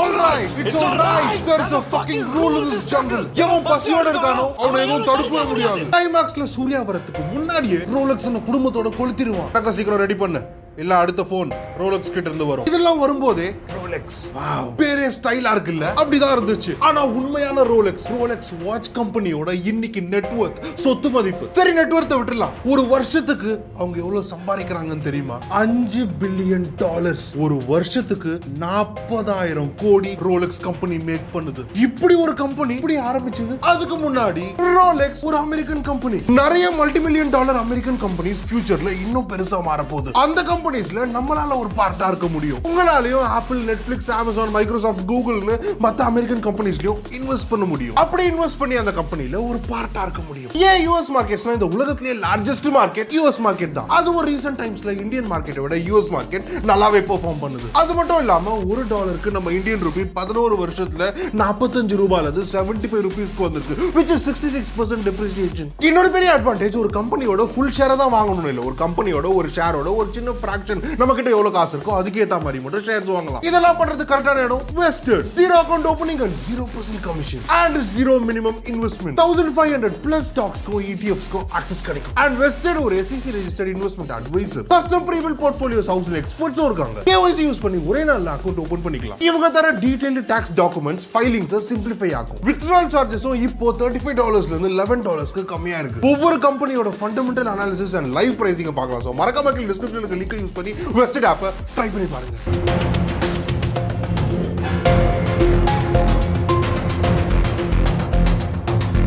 Alright, it's alright. There's a fucking rule in this jungle. எவன் பசியோட இருக்கானோ? அவனை எதுவும் தடுக்கவே முடியாது. சூர்யா வரதுக்கு முன்னாடியே ரோலக்ஸ் குடும்பத்தோட கொளுத்திடுவான். சீக்கிரம் ரெடி பண்ணு. இல்ல அடுத்த போன் ரோலக்ஸ் கிட்ட இருந்து வரும். இதெல்லாம் வரும்போதே ரோலெக்ஸ் பேரே ஸ்டைலா இருக்குல்ல? அப்படிதான் இருந்துச்சு. ஆனா உண்மையான ரோலெக்ஸ் ரோலெக்ஸ் வாட்ச் கம்பெனியோட இன்னைக்கு நெட்வொர்க் சொத்து மதிப்பு. சரி நெட்வொர்க்கை விட்டுலாம் ஒரு வருஷத்துக்கு அவங்க எவ்வளவு சம்பாதிக்கிறாங்கன்னு தெரியுமா? அஞ்சு பில்லியன் டாலர்ஸ் ஒரு வருஷத்துக்கு நாற்பதாயிரம் கோடி ரோலெக்ஸ் கம்பெனி மேக் பண்ணுது. இப்படி ஒரு கம்பெனி இப்படி ஆரம்பிச்சது. அதுக்கு முன்னாடி ரோலெக்ஸ் ஒரு அமெரிக்கன் கம்பெனி நிறைய multi million dollar American companies ஃபியூச்சர்ல இன்னும் பெருசா மாறப்போகுது. அந்த கம்பெனிஸ்ல நம்மளால ஒரு பார்ட்டா இருக்க முடியும். உங்களாலையும் ஆப்பிள் நெட்ஃபிளிக்ஸ் அமேசான் மைக்ரோசாஃப்ட் கூகுள்னு மத்த அமெரிக்கன் கம்பெனிஸ்லயும் இன்வெஸ்ட் பண்ண முடியும். அப்படி இன்வெஸ்ட் பண்ணி அந்த கம்பெனில ஒரு பார்ட்டா இருக்க முடியும். ஏன் யூஎஸ் மார்க்கெட்ஸ்னா இந்த உலகத்திலேயே லார்ஜஸ்ட் மார்க்கெட் யூஎஸ் மார்க்கெட் தான். அதுவும் ரீசெண்ட் டைம்ஸ்ல இந்தியன் மார்க்கெட்டை விட யூஎஸ் மார்க்கெட் நல்லாவே பெர்ஃபார்ம் பண்ணுது. அது மட்டும் இல்லாம ஒரு டாலருக்கு நம்ம இந்தியன் ரூபி பதினோரு வருஷத்துல நாற்பத்தஞ்சு ரூபாயில இருந்து செவன்டி ஃபைவ் ருபீஸ்க்கு வந்திருக்கு which is sixty six percent depreciation இன்னொரு பெரிய அட்வான்டேஜ் ஒரு கம்பெனியோட ஃபுல் ஷேரை தான் வாங்கணும் இல்ல. ஒரு கம்பெனியோட ஒரு ஷேரோட ஒரு சின்ன ஃப்ராக்ஷன் நம்ம கிட்ட எவ்வளவு காசு இருக்கோ அதுக்கு ஏத்த மாதிரி மட்டும் ஷேர்ஸ் வாங்கலாம். இதெல்லாம் பண்றது கரெக்டான இடம் Western zero account opening and zero percent commission and zero minimum investment thousand five hundred plus ஸ்டாக்ஸ்க்கும் இடிஎஃப்ஸ்க்கும் ஆக்சஸ் கிடைக்கும். அண்ட் வெஸ்டர்ன் ஒரு SEC registered investment advisor custom prebuilt portfolios ஹவுஸ்ல எக்ஸ்பர்ட்ஸும் இருக்காங்க. கேஒய்சி யூஸ் பண்ணி ஒரே நாள் அக்கௌண்ட் ஓபன் பண்ணிக்கலாம். இவங்க தர detailed tax documents filings simplify ஆகும் வித்ட்ரால் சார்ஜஸும் இப்போ தேர்ட்டி ஃபைவ் டாலர்ஸ்ல இருந்து லெவன் டாலர்ஸ்க்கு கம்மியா இருக்கு. ஒவ்வொரு கம்பெனியோட fundamental analysis and live pricing பார்க்கலாம். ஸோ மறக்காம டிஸ்கிரிப்ஷனுக்கு லிங்க் யூஸ் பண்ணி வெஸ்டட் ஆப்பை ட்ரை பண்ணி பாருங்கள்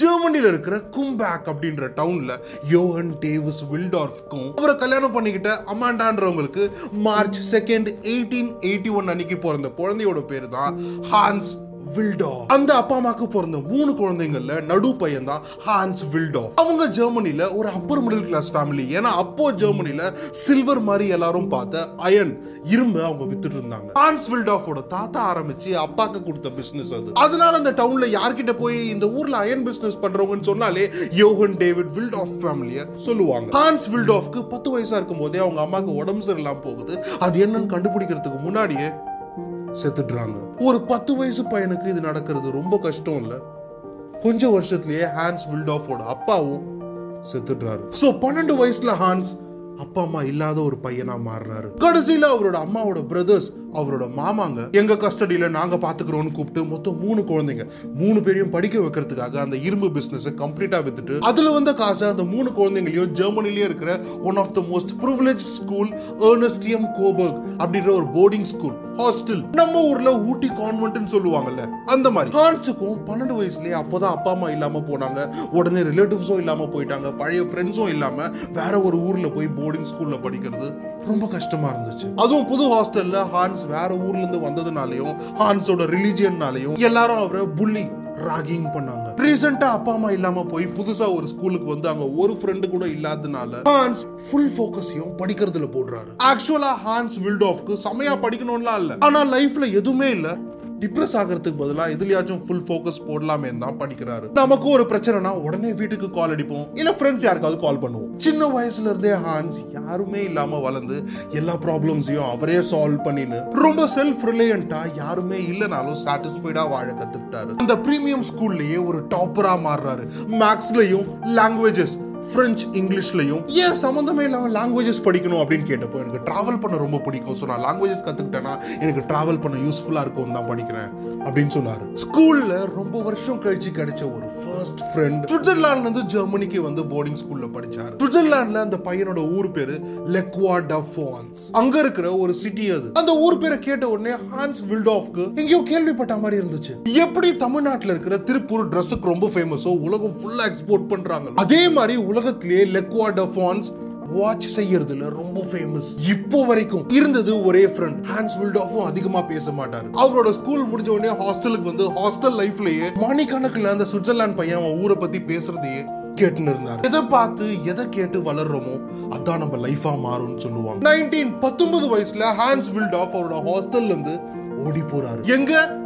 ஜெர்மனில இருக்கிற கும்பேக் அப்படின்ற டவுன்ல யோஹன் டேவிஸ் வில்டார்ஃப்க்கும் அவரை கல்யாணம் பண்ணிக்கிட்ட அமாண்டான்றவங்களுக்கு March second eighteen eighty one அன்னைக்கு பிறந்த குழந்தையோட பேரு தான் ஹான்ஸ் வில்டோ அந்த அப்பா அம்மாக்கு பிறந்த மூணு குழந்தைங்கள்ல நடு பையன் தான் ஹான்ஸ் வில்டோ அவங்க ஜெர்மனில ஒரு அப்பர் மிடில் கிளாஸ் ஃபேமிலி ஏன்னா அப்போ ஜெர்மனில சில்வர் மாதிரி எல்லாரும் பார்த்த அயன் இரும்பு அவங்க வித்துட்டு இருந்தாங்க. ஹான்ஸ் வில்டாஃபோட தாத்தா ஆரம்பிச்சு அப்பாக்கு கொடுத்த பிசினஸ் அது. அதனால அந்த டவுன்ல யார்கிட்ட போய் இந்த ஊர்ல அயன் பிசினஸ் பண்றவங்கன்னு சொன்னாலே யோகன் டேவிட் வில்டாஃப் ஃபேமிலிய சொல்லுவாங்க. ஹான்ஸ் வில்டாஃப்க்கு பத்து வயசா இருக்கும் போதே அவங்க அம்மாக்கு உடம்பு சரியில்லாம போகுது. அது என்னன்னு கண்டுபிடிக்கிறதுக்கு முன்னாடியே செத்துடுறாங்க. ஒரு பத்து வயசு பையனுக்கு இது நடக்கிறது ரொம்ப கஷ்டம் இல்லை. கொஞ்ச வருஷத்துலயே ஹான்ஸ் வில்டாஃபோட அப்பாவும் செத்துடுறாரு. ஸோ பன்னெண்டு வயசுல ஹான்ஸ் அப்பா அம்மா இல்லாத ஒரு பையனா மாறுறாரு. கடைசியில அவரோட அம்மாவோட பிரதர்ஸ் அவரோட மாமாங்க. எங்க கஸ்டடியில நாங்க பாத்துக்கிறோம்னு கூப்பிட்டு மொத்தம் மூணு குழந்தைங்க. மூணு பேரையும் படிக்க வைக்கிறதுக்காக அந்த இரும்பு பிசினஸ் கம்ப்ளீட்டா வித்துட்டு அதுல வந்த காசை அந்த மூணு குழந்தைங்களையும் ஜெர்மனிலேயே இருக்கிற one of the most privilege school Ernestinum Coburg அப்படின்ற ஒரு போர்டிங் ஸ்கூல் ஹாஸ்டல் நம்ம ஊர்ல ஊட்டி கான்வென்ட்னு சொல்லுவாங்கல்ல அந்த மாதிரி. ஹான்ஸுக்கும் பன்னெண்டு வயசுலயே அப்போதான் அப்பா அம்மா இல்லாம போனாங்க. உடனே ரிலேட்டிவ்ஸும் இல்லாம போயிட்டாங்க. பழைய ஃப்ரெண்ட்ஸும் இல்லாம வேற ஒரு ஊர்ல போய் போர்டிங் ஸ்கூல்ல படிக்கிறது ரொம்ப கஷ்டமா இருந்துச்சு. அதுவும் புது ஹாஸ்டல்ல ஹான்ஸ் வேற ஊர்ல இருந்து ஹான்ஸோட ரிலிஜியன்னாலையும் எல்லாரும் அவரை புள்ளி ராகிங் பண்ணாங்க. ரீசெண்டா அப்பா அம்மா இல்லாம போய் புதுசா ஒரு ஸ்கூலுக்கு வந்து அங்க ஒரு ஃப்ரெண்டு கூட இல்லாதனால ஹான்ஸ் ஃபுல் ஃபோக்கஸையும் படிக்கிறதுல போடுறாரு. ஆக்சுவலா ஹான்ஸ் வில்டோஃப்க்கு செமையா படிக்கணும்லாம் இல்ல. ஆனா லைஃப்ல எதுவுமே இல்ல. டிப்ரெஸ் ஆகிறதுக்கு பதிலாக இதுலயாச்சும் ஃபுல் ஃபோக்கஸ் போடலாமே தான் படிக்கிறாரு. நமக்கு ஒரு பிரச்சனைனா உடனே வீட்டுக்கு கால் அடிப்போம். இல்ல ஃப்ரெண்ட்ஸ் யாருக்காவது கால் பண்ணுவோம். சின்ன வயசுல இருந்தே ஹான்ஸ் யாருமே இல்லாம வளர்ந்து எல்லா ப்ராப்ளம்ஸையும் அவரே சால்வ் பண்ணின்னு ரொம்ப செல்ஃப் ரிலையண்டா யாருமே இல்லைனாலும் சாட்டிஸ்ஃபைடா வாழ கத்துக்கிட்டாரு. அந்த பிரீமியம் ஸ்கூல்லயே ஒரு டாப்பரா மாறுறாரு. மேக்ஸ்லயும் லாங்குவேஜஸ் பிரெஞ்சு இங்கிலீஷ்லயும் ஏன் சம்மந்தமே இல்லாம லாங்குவேஜஸ் படிக்கணும்? அப்படின்னு கேட்டப்போ எனக்கு டிராவல் பண்ண ரொம்ப பிடிக்கும். ஸோ நான் லாங்குவேஜஸ் கற்றுக்கிட்டேன்னா எனக்கு டிராவல் பண்ண யூஸ்ஃபுல்லா இருக்கும் தான் படிக்கிறேன் அப்படின்னு சொன்னார். ஸ்கூல்ல ரொம்ப வருஷம் கழிச்சு கிடைச்ச ஒரு ஃபர்ஸ்ட் ஃப்ரெண்ட் சுவிட்சர்லாண்ட்லேருந்து ஜெர்மனிக்கு வந்து போர்டிங் ஸ்கூல்ல படிச்சாரு. சுவிட்சர்லாண்டில் அந்த பையனோட ஊர் பேரு லெக்வா டஃபான்ஸ் அங்க இருக்கிற ஒரு சிட்டி அது. அந்த ஊர் பேரை கேட்ட உடனே ஹான்ஸ் வில்டாஃப்க்கு எங்கேயோ கேள்விப்பட்ட மாதிரி இருந்துச்சு. எப்படி தமிழ்நாட்டில் இருக்கிற திருப்பூர் ட்ரெஸ்ஸுக்கு ரொம்ப ஃபேமஸோ உலகம் ஃபுல்லா எக்ஸ்போர்ட் பண்றாங்க அதே மாதிரி உலகத்திலேயே லெக்வா வாட்ச் செய்யறதுல ரொம்ப ஃபேமஸ் இப்போ வரைக்கும் இருந்தது ஒரே ஃப்ரெண்ட் ஹான்ஸ் வில்டாஃபும் அதிகமா பேச மாட்டாரு. அவரோட ஸ்கூல் முடிஞ்ச உடனே ஹாஸ்டலுக்கு வந்து ஹாஸ்டல் லைஃப்லயே மணிக்கணக்கில் அந்த சுவிட்சர்லாந்து பையன் அவன் ஊரை பத்தி பேசுறதையே கேட்டுன்னு இருந்தாரு. எதை பார்த்து எதை கேட்டு வளர்றோமோ அதான் நம்ம லைஃபா மாறும்னு சொல்லுவாங்க. நைன்டீன் பத்தொன்பது வயசுல ஹான்ஸ் வில்டாஃப் அவரோட ஹாஸ்டல்ல இருந்து ஓடி போறாரு. எங்க?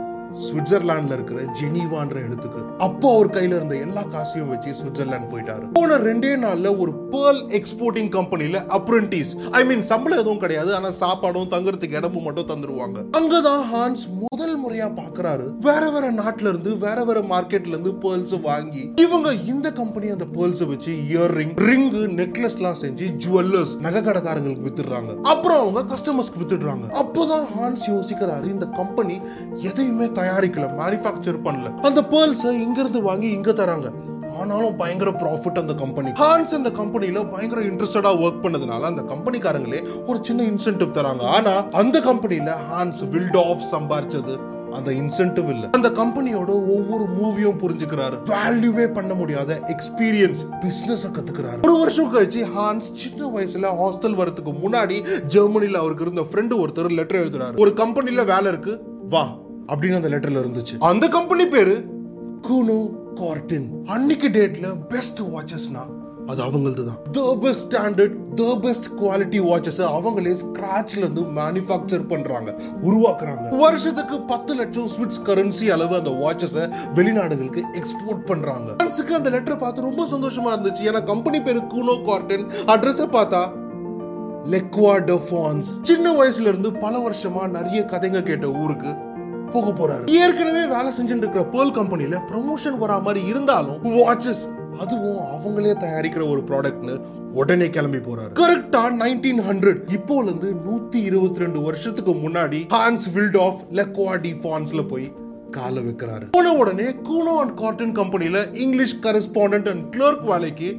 சுவிட்சர்லாந்துல இருக்கிற ஜெனீவான்ற இடத்துக்கு. அப்போ அவர் கையில இருந்த எல்லா காசையும் வச்சு சுவிட்சர்லாந்து போயிட்டாரு. போன ரெண்டே நாள்ல ஒரு பேர்ல் எக்ஸ்போர்ட்டிங் கம்பெனில அப்ரண்டிஸ் ஐ மீன் சம்பளம் எதுவும் கிடையாது ஆனா சாப்பாடும் தங்குறதுக்கு இடமும் மட்டும் தந்துருவாங்க. அங்கதான் ஹான்ஸ் முதல் முறையா பாக்குறாரு. வேற வேற நாட்டுல இருந்து வேற வேற மார்க்கெட்ல இருந்து பேர்ல்ஸ் வாங்கி இவங்க இந்த கம்பெனி அந்த பேர்ல்ஸ் வச்சு இயர் ரிங் ரிங்கு நெக்லஸ் எல்லாம் செஞ்சு ஜுவல்லர்ஸ் நகை கடைக்காரங்களுக்கு வித்துடுறாங்க. அப்புறம் அவங்க கஸ்டமர்ஸ்க்கு வித்துடுறாங்க. அப்போதான் ஹான்ஸ் யோசிக்கிறாரு இந்த கம்பெனி எதையுமே தயாரிக்கல மேனுஃபேக்சர் பண்ணல. அந்த பேர்ல்ஸ் இங்க இருந்து வாங்கி இங்க தராங்க. ஆனாலும் பயங்கர ப்ராஃபிட் அந்த கம்பெனி ஹான்ஸ் அந்த கம்பெனியில பயங்கர இன்ட்ரெஸ்டடா ஒர்க் பண்ணதுனால அந்த கம்பெனிக்காரங்களே ஒரு சின்ன இன்சென்டிவ் தராங்க. ஆனா அந்த கம்பெனியில ஹான்ஸ் வில்ட் ஆஃப் சம்பாரிச்சது. அந்த இன்சென்டிவ் இல்ல. அந்த கம்பெனியோட ஒவ்வொரு மூவியும் புரிஞ்சுக்கிறாரு. வேல்யூவே பண்ண முடியாத எக்ஸ்பீரியன்ஸ் பிசினஸ் கத்துக்கிறாரு. ஒரு வருஷம் கழிச்சு ஹான்ஸ் சின்ன வயசுல ஹாஸ்டல் வரதுக்கு முன்னாடி ஜெர்மனில அவருக்கு இருந்த ஃப்ரெண்டு ஒருத்தர் லெட்டர் எழுதுறாரு. ஒரு கம்பெனில வேலை இருக்கு வா அப்படின்னு அந்த லெட்டர்ல இருந்துச்சு. அந்த கம்பெனி பேரு குனு கார்டின் அன்னைக்கு டேட்ல பெஸ்ட் வாட்சஸ்னா அது அவங்களது தான் the best standard the best quality watches அவங்களே ஸ்கிராச்ல இருந்து மேனுஃபேக்சர் பண்றாங்க உருவாக்குறாங்க. வருஷத்துக்கு பத்து லட்சம் ஸ்விட்ஸ் கரன்சி அளவு அந்த வாட்சஸை வெளிநாடுகளுக்கு எக்ஸ்போர்ட் பண்றாங்க. அந்த லெட்டர் பார்த்து ரொம்ப சந்தோஷமா இருந்துச்சு. ஏன்னா கம்பெனி பேரு கூனோ கார்டன் அட்ரஸ் பார்த்தா லெக்வா டெஃபான்ஸ் சின்ன வயசுல இருந்து பல வருஷமா நிறைய கதைங்க கேட்ட ஊருக்கு போக போறாரு. ஏற்கனவே வேலை செஞ்சுட்டு இருக்கிற பேர்ல் கம்பெனில ப்ரமோஷன் வரா மாதிரி இருந்தாலும் வாட்சஸ் அதுவும் அவங்களே தயாரிக்கிற ஒரு ப்ராடக்ட்னு உடனே கிளம்பி போறாரு. கரெக்டா நைன்டீன் ஹண்ட்ரட் இப்போல இருந்து நூத்தி இருபத்தி ரெண்டு வருஷத்துக்கு முன்னாடி ஹான்ஸ் வில்ட் ஆஃப் லெக்வா டி ஃபான்ஸ்ல போய் கால வைக்கிறாரு. போன உடனே கூனோ அண்ட் காட்டன் கம்பெனில இங்கிலீஷ் கரஸ்பாண்டன்ட் அண்ட் கிளர்க் வேலைக்கு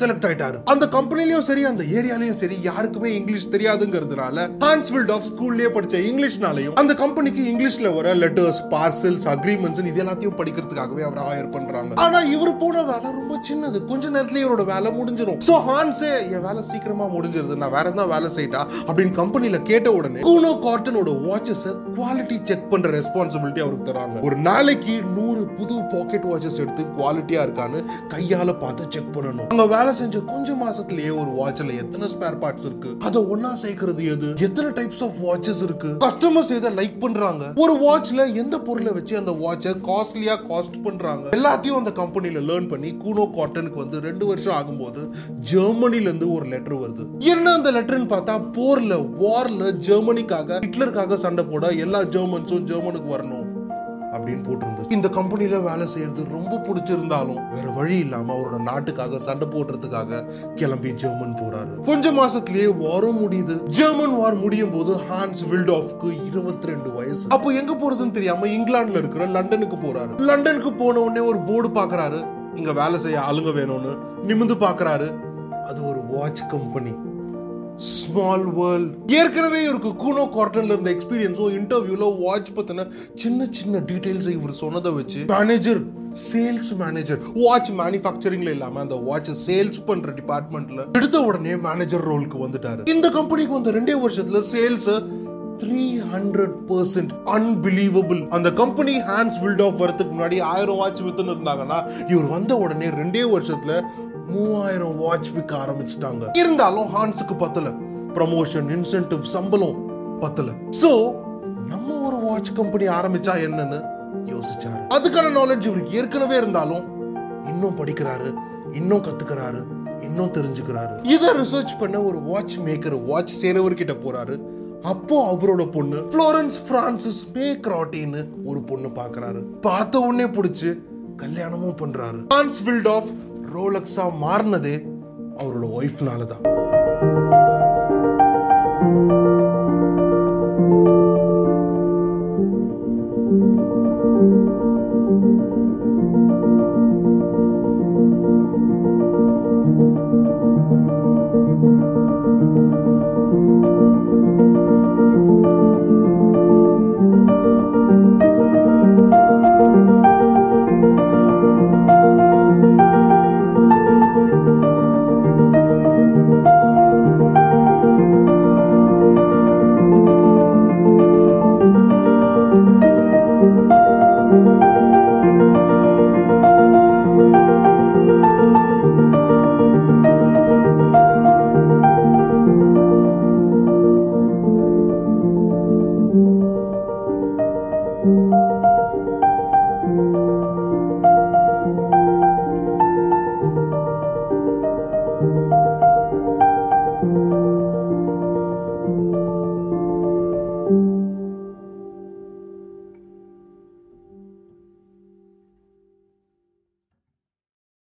செலக்ட் ஆயிட்டாரு. அந்த கம்பெனிலயும் சரி அந்த ஏரியாலயும் சரி யாருக்குமே இங்கிலீஷ் தெரியாதுங்கிறதுனால ஹான்ஸ்வில்ட் ஆஃப் ஸ்கூல்லயே படிச்ச இங்கிலீஷ்னாலையும் அந்த கம்பெனிக்கு இங்கிலீஷ்ல வர லெட்டர்ஸ் பார்சல்ஸ் அக்ரிமெண்ட்ஸ் இது எல்லாத்தையும் படிக்கிறதுக்காகவே அவர் ஹையர் பண்றாங்க. ஆனா இவர் போன வேலை ரொம்ப சின்னது. கொஞ்ச நேரத்துல இவரோட வேலை முடிஞ்சிடும் சோ ஹான்ஸே என் வேலை சீக்கிரமா முடிஞ்சிருது. நான் வேற தான் வேலை செய்யட்டா? அப்படின்னு கம்பெனில கேட்ட உடனே கூனோ கார்டனோட வாட்சஸ் குவாலிட்டி செக் பண்ற ரெஸ்பான்சிபிலிட்டி அவருக்கு தராங்க. ஒரு நாளைக்கு நூறு புது பாக்கெட் வாட்சஸ் எடுத்து குவாலிட்டியா இருக்கான்னு கையால பார்த்து செக் பண்ணணும். அங்க வேலை செஞ்ச கொஞ்ச மாசத்துலயே ஒரு வாட்ச்ல எத்தனை ஸ்பேர் பார்ட்ஸ் இருக்கு? அதை ஒன்னா சேர்க்கறது எது? எத்தனை டைப்ஸ் ஆஃப் வாட்சஸ் இருக்கு? கஸ்டமர்ஸ் எதை லைக் பண்றாங்க? ஒரு வாட்ச்ல எந்த பொருளை வச்சு அந்த வாட்சை காஸ்ட்லியா காஸ்ட் பண்றாங்க? எல்லாத்தையும் அந்த கம்பெனில லேர்ன் பண்ணி கூனோ காட்டனுக்கு வந்து ரெண்டு வருஷம் ஆகும்போது ஜெர்மனில இருந்து ஒரு லெட்டர் வருது. என்ன அந்த லெட்டர்னு பார்த்தா போர்ல வார்ல ஜெர்மனிக்காக ஹிட்லருக்காக சண்டை போட எல்லா ஜெர்மன்ஸும் ஜெர்மனுக்கு வரணும். அப்படின்னு போட்டிருந்துச்சு. இந்த கம்பெனியில் வேலை செய்யறது ரொம்ப பிடிச்சிருந்தாலும் வேற வழி இல்லாம அவரோட நாட்டுக்காக சண்டை போடுறதுக்காக கிளம்பி ஜெர்மன் போறாரு. கொஞ்ச மாசத்திலேயே வாரம் முடியுது. ஜெர்மன் வார் முடியும் போது ஹான்ஸ் வில்டாஃப்க்கு இருபத்தி ரெண்டு வயசு. அப்போ எங்க போறதுன்னு தெரியாம இங்கிலாந்துல இருக்கிற லண்டனுக்கு போறாரு. லண்டனுக்கு போன உடனே ஒரு போர்டு பாக்குறாரு. இங்க வேலை செய்ய ஆளுங்க வேணும்னு நிமிந்து பாக்குறாரு. அது ஒரு வாட்ச் கம்பெனி ஸ்மால் வேர்ல்ட் ஏற்கனவே இவருக்கு கூனோ கார்டன்ல இருந்த எக்ஸ்பீரியன்ஸோ இன்டர்வியூல வாட்ச் பத்தின சின்ன சின்ன டீடைல்ஸ் இவர் சொன்னதை வச்சு மேனேஜர் சேல்ஸ் மேனேஜர் வாட்ச் மேனுஃபேக்சரிங்ல இல்லாம அந்த வாட்ச் சேல்ஸ் பண்ற டிபார்ட்மெண்ட்ல எடுத்த உடனே மேனேஜர் ரோலுக்கு வந்துட்டாரு. இந்த கம்பெனிக்கு வந்த ரெண்டே வருஷத்துல sales three hundred percent unbelievable அந்த கம்பெனி ஹேண்ட்ஸ் பில்ட் ஆஃப் வரதுக்கு முன்னாடி ஆயிரம் வாட்ச் வித்துன்னு இருந்தாங்கன்னா இவர் வந்த உடனே ரெண்டே வருஷத்துல மூவாயிரம் வாட்ச் விற்க ஆரம்பிச்சிட்டாங்க. இருந்தாலும் ஹான்ஸுக்கு பத்தல. ப்ரமோஷன் இன்சென்டிவ் சம்பளம் பத்தல. சோ நம்ம ஒரு வாட்ச் கம்பெனி ஆரம்பிச்சா என்னன்னு யோசிச்சாரு. அதுக்கான நாலேஜ் இவருக்கு ஏற்கனவே இருந்தாலும் இன்னும் படிக்கிறாரு இன்னும் கத்துக்கிறாரு இன்னும் தெரிஞ்சுக்கிறாரு. இதை ரிசர்ச் பண்ண ஒரு வாட்ச் மேக்கர் வாட்ச் செய்றவர்கிட்ட போறாரு. அப்போ அவரோட பொண்ணு ஃப்ளோரன்ஸ் பிரான்சிஸ் பே கிராட்டின்னு ஒரு பொண்ணு பாக்குறாரு. பார்த்த உடனே பிடிச்சி கல்யாணமும் பண்றாரு. ஹான்ஸ் வில்ட் ரோலக்ஸாக மாறினது அவரோட ஒய்ஃப்னால தான்